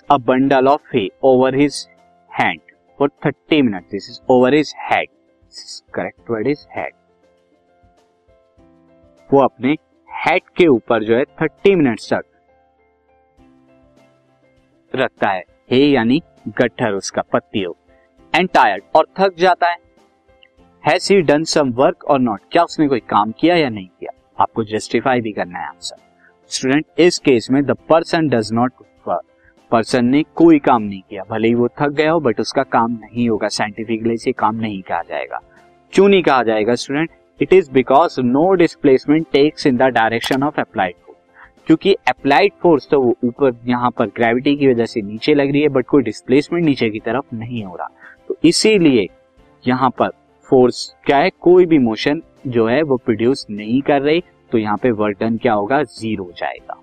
Carries a bundle of hay over his hand for thirty minute this is over his head correct word is head वो अपने head के ऊपर जो है thirty minutes तक रखता है। हे यानी गट्ठर, उसका पत्तियों एंड टायर्ड और थक जाता है। Has he done some work or not क्या उसने कोई काम किया या नहीं किया? आपको जस्टिफाई भी करना है आंसर स्टूडेंट इस केस में the person does not person ने कोई काम नहीं किया। भले ही वो थक गया हो बट उसका काम नहीं होगा। साइंटिफिकली से काम नहीं कहा जाएगा। क्यों नहीं कहा जाएगा student it is because no displacement takes in the direction of applied force क्योंकि अप्लाइड फोर्स तो वो ऊपर, यहाँ पर ग्रेविटी की वजह से नीचे लग रही है बट कोई डिस्प्लेसमेंट नीचे की तरफ़ नहीं हो रहा। तो इसीलिए यहाँ पर फोर्स क्या है? कोई भी मोशन जो है, वो प्रोड्यूस नहीं कर रही। तो यहाँ पे वर्क डन क्या होगा? ज़ीरो हो जाएगा।